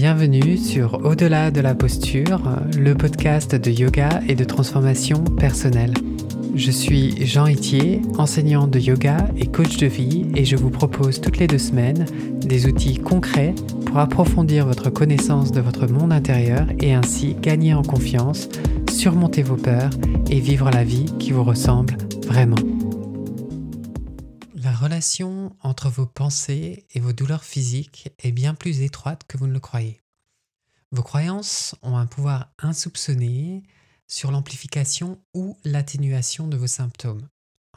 Bienvenue sur Au-delà de la posture, le podcast de yoga et de transformation personnelle. Je suis Jean Itier, enseignant de yoga et coach de vie et je vous propose toutes les deux semaines des outils concrets pour approfondir votre connaissance de votre monde intérieur et ainsi gagner en confiance, surmonter vos peurs et vivre la vie qui vous ressemble vraiment. La relation entre vos pensées et vos douleurs physiques est bien plus étroite que vous ne le croyez. Vos croyances ont un pouvoir insoupçonné sur l'amplification ou l'atténuation de vos symptômes.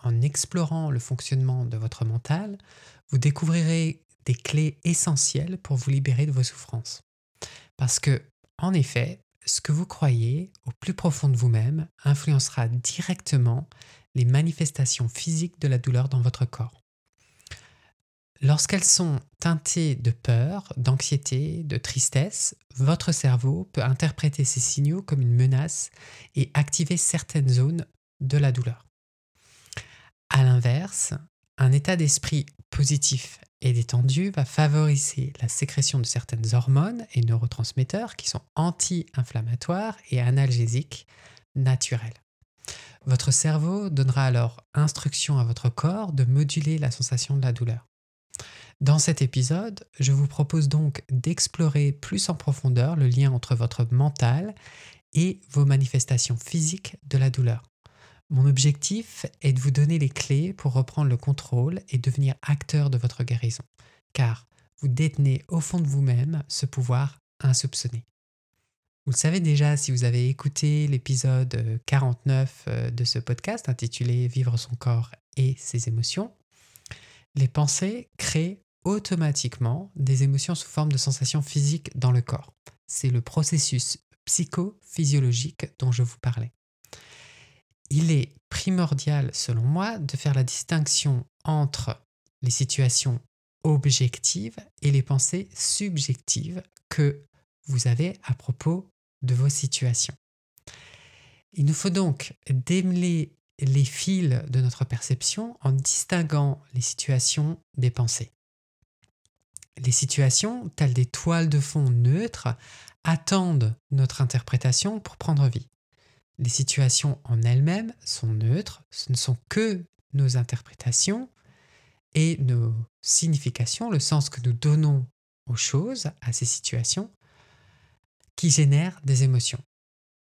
En explorant le fonctionnement de votre mental, vous découvrirez des clés essentielles pour vous libérer de vos souffrances. Parce que, en effet, ce que vous croyez au plus profond de vous-même influencera directement les manifestations physiques de la douleur dans votre corps. Lorsqu'elles sont teintées de peur, d'anxiété, de tristesse, votre cerveau peut interpréter ces signaux comme une menace et activer certaines zones de la douleur. A l'inverse, un état d'esprit positif et détendu va favoriser la sécrétion de certaines hormones et neurotransmetteurs qui sont anti-inflammatoires et analgésiques naturels. Votre cerveau donnera alors instruction à votre corps de moduler la sensation de la douleur. Dans cet épisode, je vous propose donc d'explorer plus en profondeur le lien entre votre mental et vos manifestations physiques de la douleur. Mon objectif est de vous donner les clés pour reprendre le contrôle et devenir acteur de votre guérison, car vous détenez au fond de vous-même ce pouvoir insoupçonné. Vous le savez déjà si vous avez écouté l'épisode 49 euh, de ce podcast intitulé Vivre son corps et ses émotions. Les pensées créent automatiquement des émotions sous forme de sensations physiques dans le corps. C'est le processus psychophysiologique dont je vous parlais. Il est primordial, selon moi, de faire la distinction entre les situations objectives et les pensées subjectives que vous avez à propos de vos situations. Il nous faut donc démêler les fils de notre perception en distinguant les situations des pensées. Les situations, telles des toiles de fond neutres, attendent notre interprétation pour prendre vie. Les situations en elles-mêmes sont neutres, ce ne sont que nos interprétations et nos significations, le sens que nous donnons aux choses, à ces situations, qui génèrent des émotions.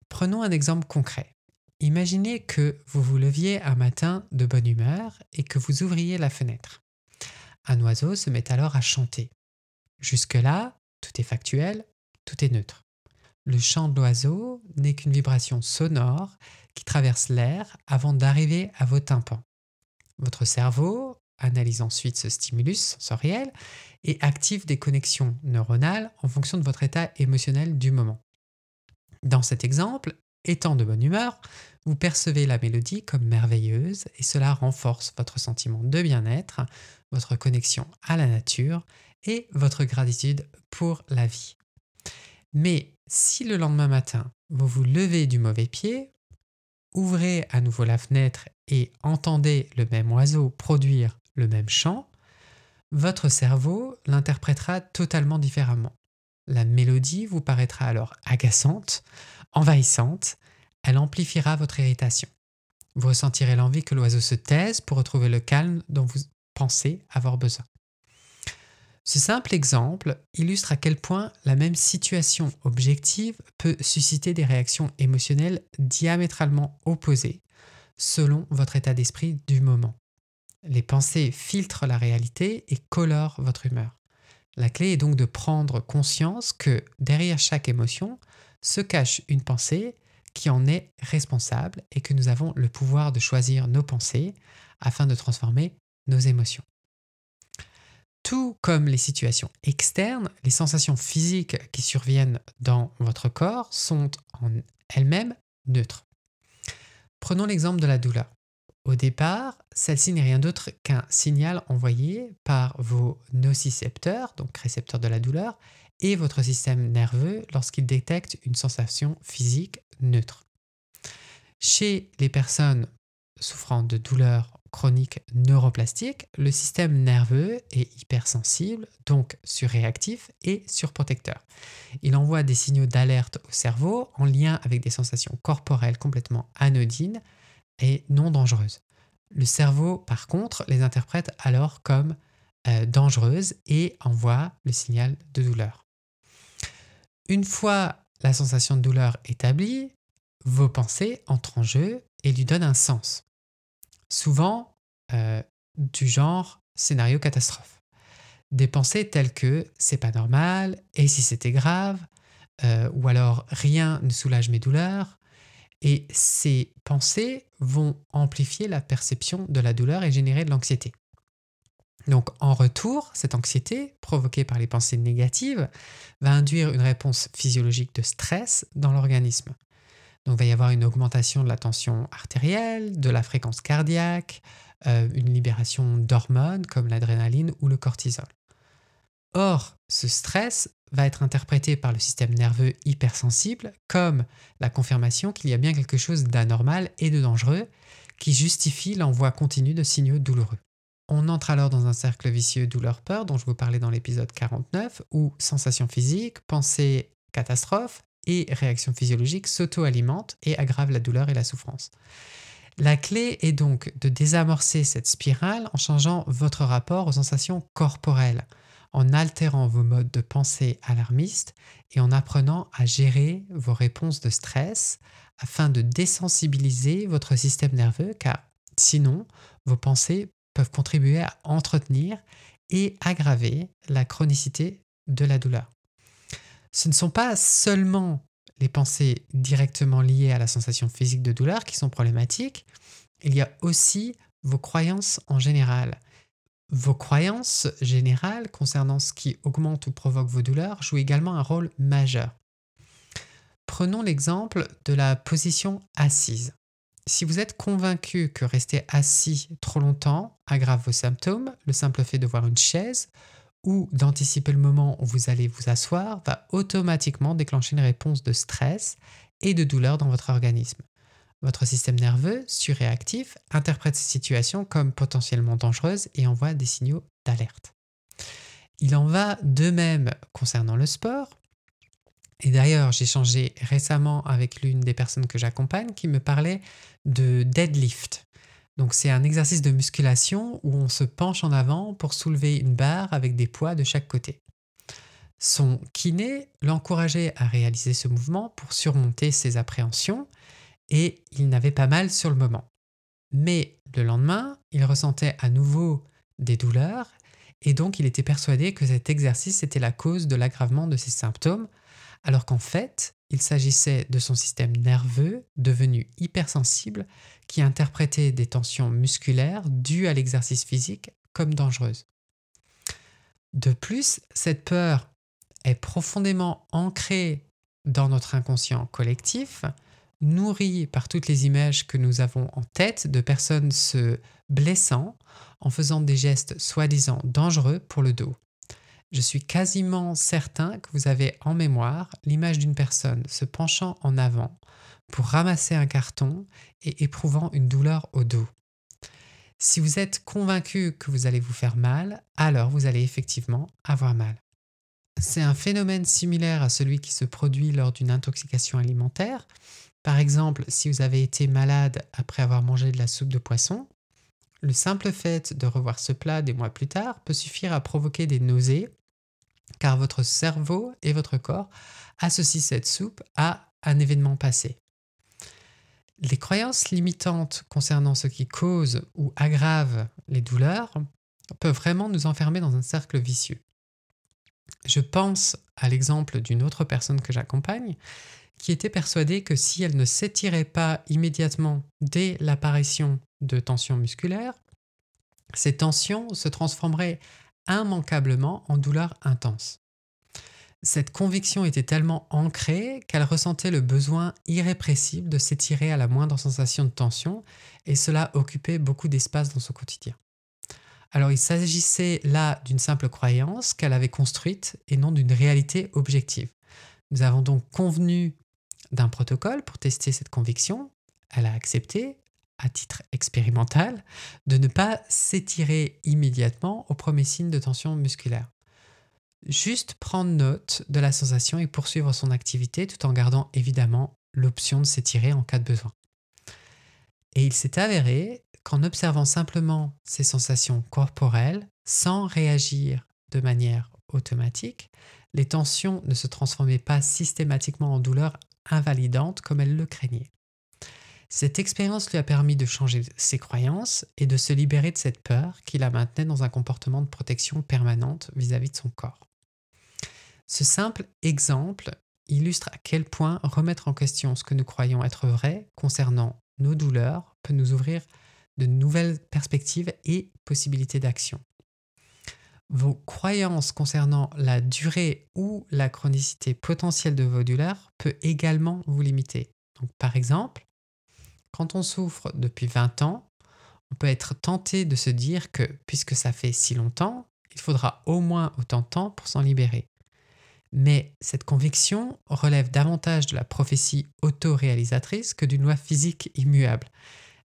Prenons un exemple concret. Imaginez que vous vous leviez un matin de bonne humeur et que vous ouvriez la fenêtre. Un oiseau se met alors à chanter. Jusque-là, tout est factuel, tout est neutre. Le chant de l'oiseau n'est qu'une vibration sonore qui traverse l'air avant d'arriver à vos tympans. Votre cerveau analyse ensuite ce stimulus sensoriel et active des connexions neuronales en fonction de votre état émotionnel du moment. Dans cet exemple, étant de bonne humeur, vous percevez la mélodie comme merveilleuse et cela renforce votre sentiment de bien-être, votre connexion à la nature et votre gratitude pour la vie. Mais si le lendemain matin, vous vous levez du mauvais pied, ouvrez à nouveau la fenêtre et entendez le même oiseau produire le même chant, votre cerveau l'interprétera totalement différemment. La mélodie vous paraîtra alors agaçante, envahissante, elle amplifiera votre irritation. Vous ressentirez l'envie que l'oiseau se taise pour retrouver le calme dont vous pensez avoir besoin. Ce simple exemple illustre à quel point la même situation objective peut susciter des réactions émotionnelles diamétralement opposées selon votre état d'esprit du moment. Les pensées filtrent la réalité et colorent votre humeur. La clé est donc de prendre conscience que derrière chaque émotion se cache une pensée qui en est responsable et que nous avons le pouvoir de choisir nos pensées afin de transformer nos émotions. Tout comme les situations externes, les sensations physiques qui surviennent dans votre corps sont en elles-mêmes neutres. Prenons l'exemple de la douleur. Au départ, celle-ci n'est rien d'autre qu'un signal envoyé par vos nocicepteurs, donc récepteurs de la douleur, et votre système nerveux lorsqu'il détecte une sensation physique neutre. Chez les personnes souffrant de douleurs chronique neuroplastique, le système nerveux est hypersensible, donc surréactif et surprotecteur. Il envoie des signaux d'alerte au cerveau en lien avec des sensations corporelles complètement anodines et non dangereuses. Le cerveau, par contre, les interprète alors comme euh, dangereuses et envoie le signal de douleur. Une fois la sensation de douleur établie, vos pensées entrent en jeu et lui donnent un sens. Souvent euh, du genre scénario catastrophe. Des pensées telles que c'est pas normal, et si c'était grave, euh, ou alors rien ne soulage mes douleurs. Et ces pensées vont amplifier la perception de la douleur et générer de l'anxiété. Donc en retour, cette anxiété provoquée par les pensées négatives va induire une réponse physiologique de stress dans l'organisme. Donc il va y avoir une augmentation de la tension artérielle, de la fréquence cardiaque, euh, une libération d'hormones comme l'adrénaline ou le cortisol. Or, ce stress va être interprété par le système nerveux hypersensible comme la confirmation qu'il y a bien quelque chose d'anormal et de dangereux qui justifie l'envoi continu de signaux douloureux. On entre alors dans un cercle vicieux douleur-peur dont je vous parlais dans l'épisode 49 où sensations physiques, pensées catastrophes et réactions physiologiques s'auto-alimentent et aggravent la douleur et la souffrance. La clé est donc de désamorcer cette spirale en changeant votre rapport aux sensations corporelles, en altérant vos modes de pensée alarmistes et en apprenant à gérer vos réponses de stress afin de désensibiliser votre système nerveux car sinon vos pensées peuvent contribuer à entretenir et aggraver la chronicité de la douleur. Ce ne sont pas seulement les pensées directement liées à la sensation physique de douleur qui sont problématiques, il y a aussi vos croyances en général. Vos croyances générales concernant ce qui augmente ou provoque vos douleurs jouent également un rôle majeur. Prenons l'exemple de la position assise. Si vous êtes convaincu que rester assis trop longtemps aggrave vos symptômes, le simple fait de voir une chaise ou d'anticiper le moment où vous allez vous asseoir va automatiquement déclencher une réponse de stress et de douleur dans votre organisme. Votre système nerveux, surréactif, interprète ces situations comme potentiellement dangereuses et envoie des signaux d'alerte. Il en va de même concernant le sport. Et d'ailleurs, j'ai changé récemment avec l'une des personnes que j'accompagne qui me parlait de deadlift. Donc c'est un exercice de musculation où on se penche en avant pour soulever une barre avec des poids de chaque côté. Son kiné l'encourageait à réaliser ce mouvement pour surmonter ses appréhensions et il n'avait pas mal sur le moment. Mais le lendemain, il ressentait à nouveau des douleurs et donc il était persuadé que cet exercice était la cause de l'aggravement de ses symptômes alors qu'en fait, il s'agissait de son système nerveux devenu hypersensible qui interprétait des tensions musculaires dues à l'exercice physique comme dangereuses. De plus, cette peur est profondément ancrée dans notre inconscient collectif, nourrie par toutes les images que nous avons en tête de personnes se blessant en faisant des gestes soi-disant dangereux pour le dos. Je suis quasiment certain que vous avez en mémoire l'image d'une personne se penchant en avant pour ramasser un carton et éprouvant une douleur au dos. Si vous êtes convaincu que vous allez vous faire mal, alors vous allez effectivement avoir mal. C'est un phénomène similaire à celui qui se produit lors d'une intoxication alimentaire. Par exemple, si vous avez été malade après avoir mangé de la soupe de poisson, le simple fait de revoir ce plat des mois plus tard peut suffire à provoquer des nausées car votre cerveau et votre corps associent cette soupe à un événement passé. Les croyances limitantes concernant ce qui cause ou aggrave les douleurs peuvent vraiment nous enfermer dans un cercle vicieux. Je pense à l'exemple d'une autre personne que j'accompagne qui était persuadée que si elle ne s'étirait pas immédiatement dès l'apparition de tensions musculaires, ces tensions se transformeraient immanquablement en douleur intense. Cette conviction était tellement ancrée qu'elle ressentait le besoin irrépressible de s'étirer à la moindre sensation de tension et cela occupait beaucoup d'espace dans son quotidien. Alors il s'agissait là d'une simple croyance qu'elle avait construite et non d'une réalité objective. Nous avons donc convenu d'un protocole pour tester cette conviction, elle a accepté, à titre expérimental, de ne pas s'étirer immédiatement au premier signe de tension musculaire. Juste prendre note de la sensation et poursuivre son activité tout en gardant évidemment l'option de s'étirer en cas de besoin. Et il s'est avéré qu'en observant simplement ces sensations corporelles, sans réagir de manière automatique, les tensions ne se transformaient pas systématiquement en douleur invalidante comme elle le craignait. Cette expérience lui a permis de changer ses croyances et de se libérer de cette peur qui la maintenait dans un comportement de protection permanente vis-à-vis de son corps. Ce simple exemple illustre à quel point remettre en question ce que nous croyons être vrai concernant nos douleurs peut nous ouvrir de nouvelles perspectives et possibilités d'action. Vos croyances concernant la durée ou la chronicité potentielle de vos douleurs peut également vous limiter. Par exemple, quand on souffre depuis 20 ans, on peut être tenté de se dire que puisque ça fait si longtemps, il faudra au moins autant de temps pour s'en libérer. Mais cette conviction relève davantage de la prophétie autoréalisatrice que d'une loi physique immuable.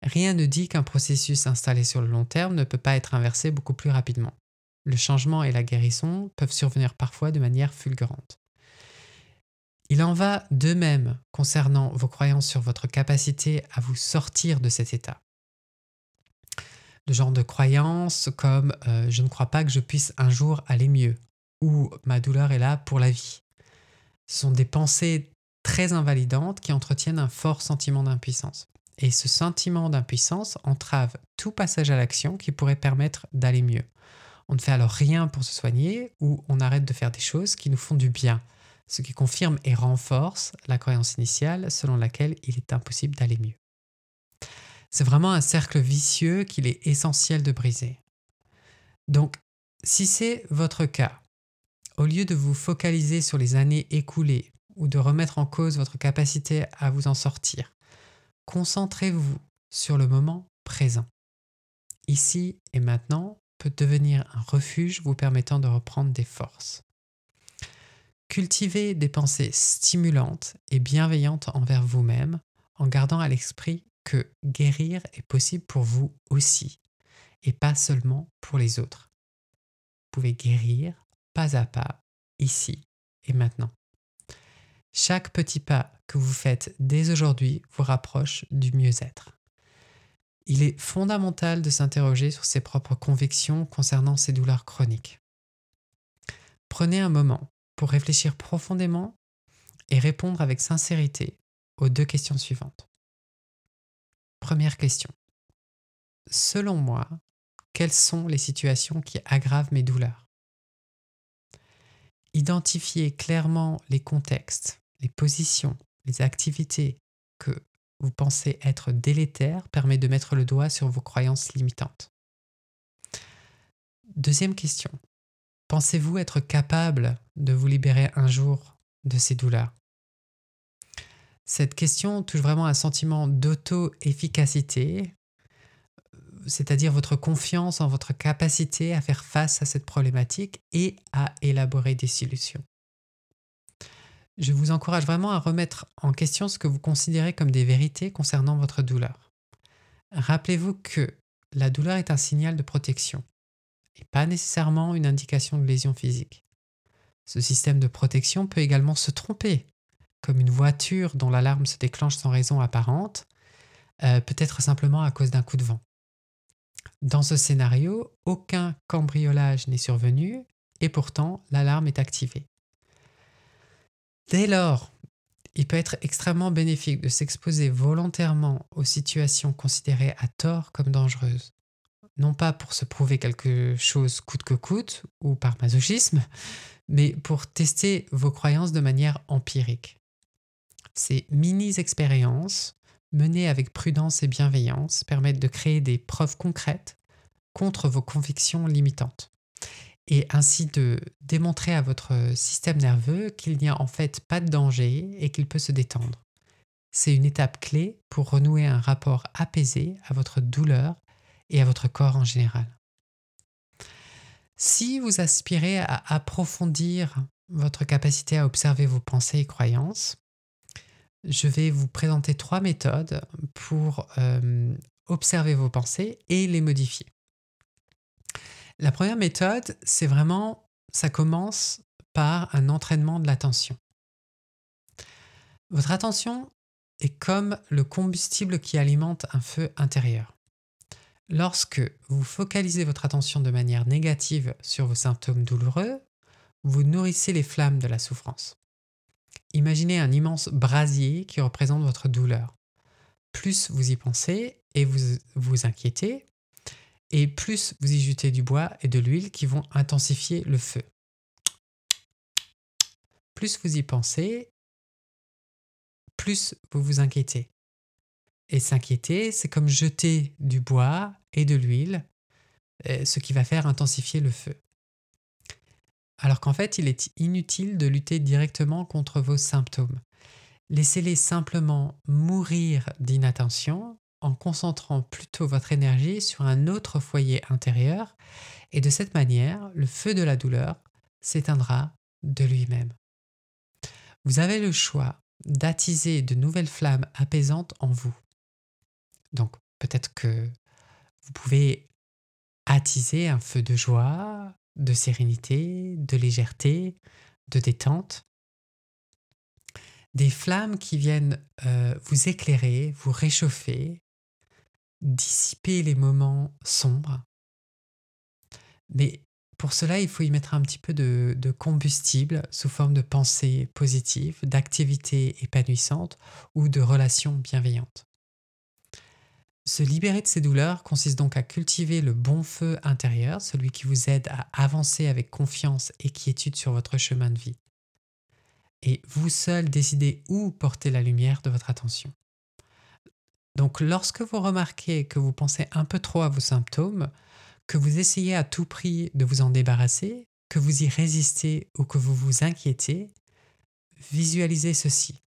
Rien ne dit qu'un processus installé sur le long terme ne peut pas être inversé beaucoup plus rapidement. Le changement et la guérison peuvent survenir parfois de manière fulgurante. Il en va de même concernant vos croyances sur votre capacité à vous sortir de cet état. Le genre de croyances comme euh, je ne crois pas que je puisse un jour aller mieux ou ma douleur est là pour la vie. Ce sont des pensées très invalidantes qui entretiennent un fort sentiment d'impuissance. Et ce sentiment d'impuissance entrave tout passage à l'action qui pourrait permettre d'aller mieux. On ne fait alors rien pour se soigner ou on arrête de faire des choses qui nous font du bien, ce qui confirme et renforce la croyance initiale selon laquelle il est impossible d'aller mieux. C'est vraiment un cercle vicieux qu'il est essentiel de briser. Donc, si c'est votre cas, au lieu de vous focaliser sur les années écoulées ou de remettre en cause votre capacité à vous en sortir, concentrez-vous sur le moment présent. Ici et maintenant peut devenir un refuge vous permettant de reprendre des forces. Cultivez des pensées stimulantes et bienveillantes envers vous-même en gardant à l'esprit que guérir est possible pour vous aussi et pas seulement pour les autres. Vous pouvez guérir pas à pas, ici et maintenant. Chaque petit pas que vous faites dès aujourd'hui vous rapproche du mieux-être. Il est fondamental de s'interroger sur ses propres convictions concernant ces douleurs chroniques. Prenez un moment pour réfléchir profondément et répondre avec sincérité aux deux questions suivantes. Première question. Selon moi, quelles sont les situations qui aggravent mes douleurs? Identifiez clairement les contextes, les positions, les activités que vous pensez être délétères permet de mettre le doigt sur vos croyances limitantes. Deuxième question. Pensez-vous être capable de vous libérer un jour de ces douleurs? Cette question touche vraiment un sentiment d'auto-efficacité c'est-à-dire votre confiance en votre capacité à faire face à cette problématique et à élaborer des solutions. Je vous encourage vraiment à remettre en question ce que vous considérez comme des vérités concernant votre douleur. Rappelez-vous que la douleur est un signal de protection et pas nécessairement une indication de lésion physique. Ce système de protection peut également se tromper, comme une voiture dont l'alarme se déclenche sans raison apparente, euh, peut-être simplement à cause d'un coup de vent. Dans ce scénario, aucun cambriolage n'est survenu et pourtant l'alarme est activée. Dès lors, il peut être extrêmement bénéfique de s'exposer volontairement aux situations considérées à tort comme dangereuses. Non pas pour se prouver quelque chose coûte que coûte ou par masochisme, mais pour tester vos croyances de manière empirique. Ces mini-expériences menées avec prudence et bienveillance, permettent de créer des preuves concrètes contre vos convictions limitantes et ainsi de démontrer à votre système nerveux qu'il n'y a en fait pas de danger et qu'il peut se détendre. C'est une étape clé pour renouer un rapport apaisé à votre douleur et à votre corps en général. Si vous aspirez à approfondir votre capacité à observer vos pensées et croyances, je vais vous présenter trois méthodes pour euh, observer vos pensées et les modifier. La première méthode, c'est vraiment, ça commence par un entraînement de l'attention. Votre attention est comme le combustible qui alimente un feu intérieur. Lorsque vous focalisez votre attention de manière négative sur vos symptômes douloureux, vous nourrissez les flammes de la souffrance. Imaginez un immense brasier qui représente votre douleur. Plus vous y pensez et vous vous inquiétez, et plus vous y jetez du bois et de l'huile qui vont intensifier le feu. Plus vous y pensez, plus vous vous inquiétez. Et s'inquiéter, c'est comme jeter du bois et de l'huile, euh, ce qui va faire intensifier le feu. Alors qu'en fait, il est inutile de lutter directement contre vos symptômes. Laissez-les simplement mourir d'inattention en concentrant plutôt votre énergie sur un autre foyer intérieur et de cette manière, le feu de la douleur s'éteindra de lui-même. Vous avez le choix d'attiser de nouvelles flammes apaisantes en vous. Donc peut-être que vous pouvez attiser un feu de joie, de sérénité, de légèreté, de détente. Des flammes qui viennent euh, vous éclairer, vous réchauffer, dissiper les moments sombres. Mais pour cela, il faut y mettre un petit peu de, de combustible sous forme de pensées positives, d'activités épanouissantes ou de relations bienveillantes. Se libérer de ces douleurs consiste donc à cultiver le bon feu intérieur, celui qui vous aide à avancer avec confiance et quiétude sur votre chemin de vie. Et vous seul décidez où porter la lumière de votre attention. Donc lorsque vous remarquez que vous pensez un peu trop à vos symptômes, que vous essayez à tout prix de vous en débarrasser, que vous y résistez ou que vous vous inquiétez, visualisez ceci.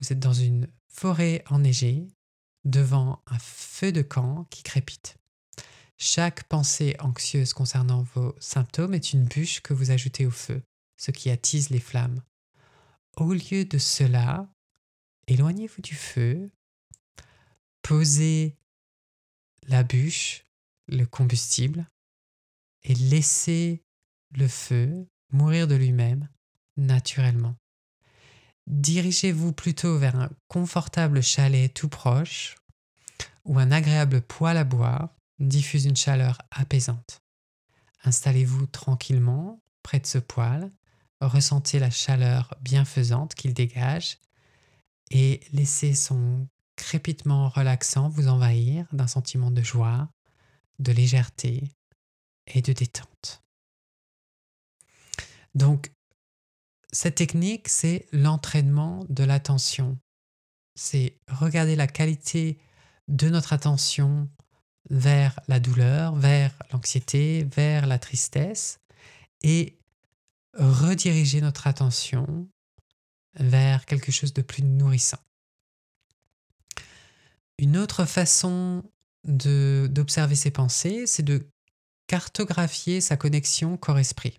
Vous êtes dans une forêt enneigée, devant un feu de camp qui crépite. Chaque pensée anxieuse concernant vos symptômes est une bûche que vous ajoutez au feu, ce qui attise les flammes. Au lieu de cela, éloignez-vous du feu posez la bûche, le combustible, et laissez le feu mourir de lui-même naturellement. Dirigez-vous plutôt vers un confortable chalet tout proche où un agréable poêle à bois diffuse une chaleur apaisante. Installez-vous tranquillement près de ce poêle, ressentez la chaleur bienfaisante qu'il dégage et laissez son crépitement relaxant vous envahir d'un sentiment de joie, de légèreté et de détente. Donc, cette technique, c'est l'entraînement de l'attention. C'est regarder la qualité de notre attention vers la douleur, vers l'anxiété, vers la tristesse et rediriger notre attention vers quelque chose de plus nourrissant. Une autre façon d'observer ses pensées, c'est de cartographier sa connexion corps-esprit.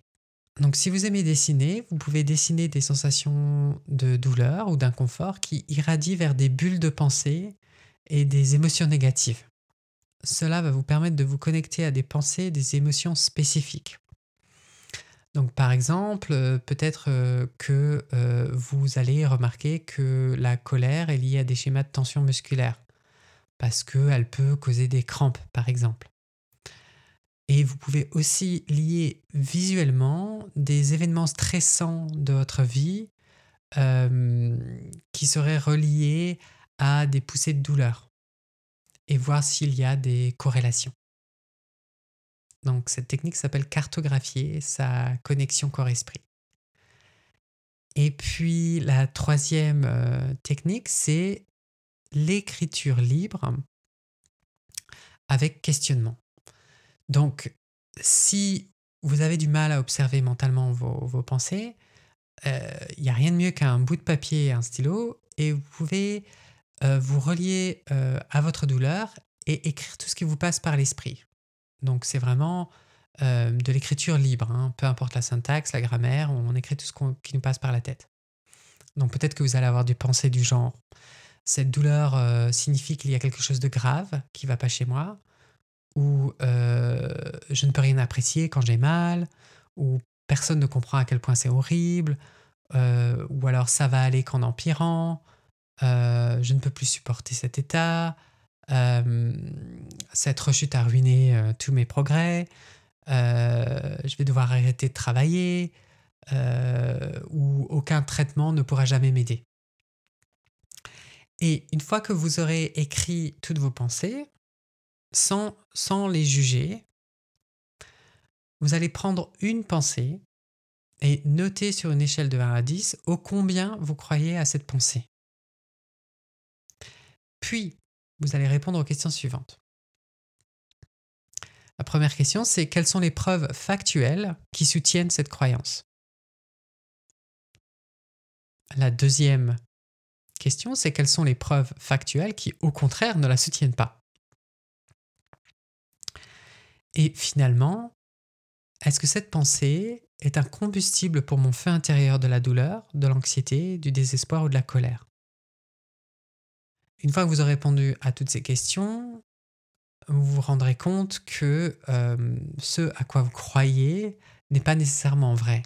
Donc si vous aimez dessiner, vous pouvez dessiner des sensations de douleur ou d'inconfort qui irradient vers des bulles de pensée et des émotions négatives. Cela va vous permettre de vous connecter à des pensées des émotions spécifiques. Donc par exemple, euh, peut-être euh, que euh, vous allez remarquer que la colère est liée à des schémas de tension musculaire parce qu'elle peut causer des crampes, par exemple. Et vous pouvez aussi lier visuellement des événements stressants de votre vie euh, qui seraient reliés à des poussées de douleur et voir s'il y a des corrélations. Donc cette technique s'appelle cartographier sa connexion corps-esprit. Et puis la troisième euh, technique, c'est l'écriture libre avec questionnement. Donc, si vous avez du mal à observer mentalement vos, pensées, il euh, n'y a rien de mieux qu'un bout de papier et un stylo, et vous pouvez euh, vous relier euh, à votre douleur et écrire tout ce qui vous passe par l'esprit. Donc c'est vraiment de l'écriture libre, hein. peu importe la syntaxe, la grammaire, on écrit tout ce qui nous passe par la tête. Donc peut-être que vous allez avoir des pensées du genre cette douleur signifie qu'il y a quelque chose de grave qui va pas chez moi, ou je ne peux rien apprécier quand j'ai mal, ou personne ne comprend à quel point c'est horrible, euh, ou alors ça va aller qu'en empirant, je ne peux plus supporter cet état, cette rechute a ruiné tous mes progrès, je vais devoir arrêter de travailler, ou aucun traitement ne pourra jamais m'aider. Et une fois que vous aurez écrit toutes vos pensées, sans, sans les juger, vous allez prendre une pensée et noter sur une échelle de 1 à 10 au combien vous croyez à cette pensée. Puis, vous allez répondre aux questions suivantes. La première question, c'est quelles sont les preuves factuelles qui soutiennent cette croyance? La deuxième question, c'est quelles sont les preuves factuelles qui, au contraire, ne la soutiennent pas? Et finalement, est-ce que cette pensée est un combustible pour mon feu intérieur de la douleur, de l'anxiété, du désespoir ou de la colère? Une fois que vous aurez répondu à toutes ces questions, vous vous rendrez compte que euh, ce à quoi vous croyez n'est pas nécessairement vrai.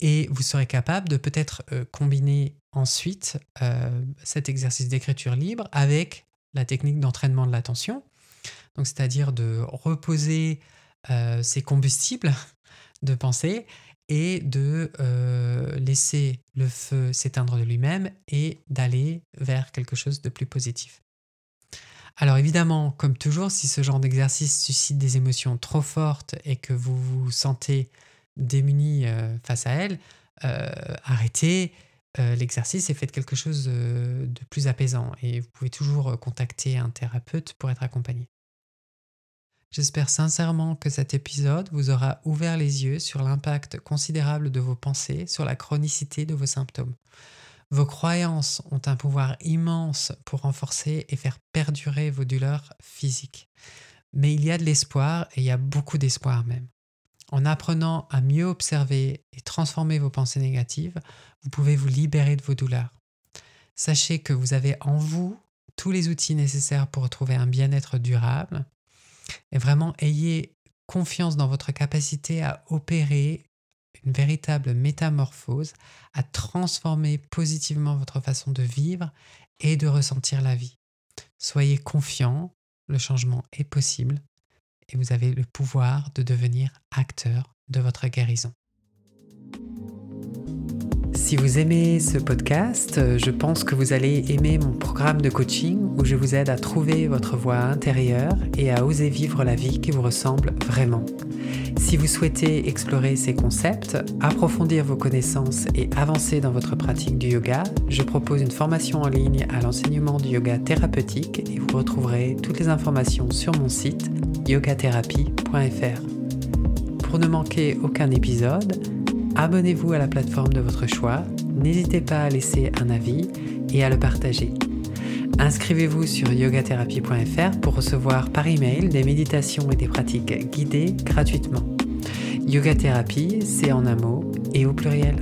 Et vous serez capable de peut-être euh, combiner ensuite euh, cet exercice d'écriture libre avec la technique d'entraînement de l'attention. Donc, c'est-à-dire de reposer euh, ces combustibles de pensée et de laisser le feu s'éteindre de lui-même et d'aller vers quelque chose de plus positif. Alors évidemment, comme toujours, si ce genre d'exercice suscite des émotions trop fortes et que vous vous sentez démunis euh, face à elle, euh, arrêtez euh, l'exercice et faites quelque chose de plus apaisant. Et vous pouvez toujours contacter un thérapeute pour être accompagné. J'espère sincèrement que cet épisode vous aura ouvert les yeux sur l'impact considérable de vos pensées sur la chronicité de vos symptômes. Vos croyances ont un pouvoir immense pour renforcer et faire perdurer vos douleurs physiques. Mais il y a de l'espoir et il y a beaucoup d'espoir même. En apprenant à mieux observer et transformer vos pensées négatives, vous pouvez vous libérer de vos douleurs. Sachez que vous avez en vous tous les outils nécessaires pour retrouver un bien-être durable et vraiment ayez confiance dans votre capacité à opérer une véritable métamorphose, à transformer positivement votre façon de vivre et de ressentir la vie. Soyez confiant, le changement est possible et vous avez le pouvoir de devenir acteur de votre guérison. Si vous aimez ce podcast, je pense que vous allez aimer mon programme de coaching où je vous aide à trouver votre voie intérieure et à oser vivre la vie qui vous ressemble vraiment. Si vous souhaitez explorer ces concepts, approfondir vos connaissances et avancer dans votre pratique du yoga, je propose une formation en ligne à l'enseignement du yoga thérapeutique et vous retrouverez toutes les informations sur mon site yogatherapie.fr. Pour ne manquer aucun épisode, abonnez-vous à la plateforme de votre choix, n'hésitez pas à laisser un avis et à le partager. Inscrivez-vous sur yogatherapie.fr pour recevoir par email des méditations et des pratiques guidées gratuitement. Yoga c'est en un mot et au pluriel.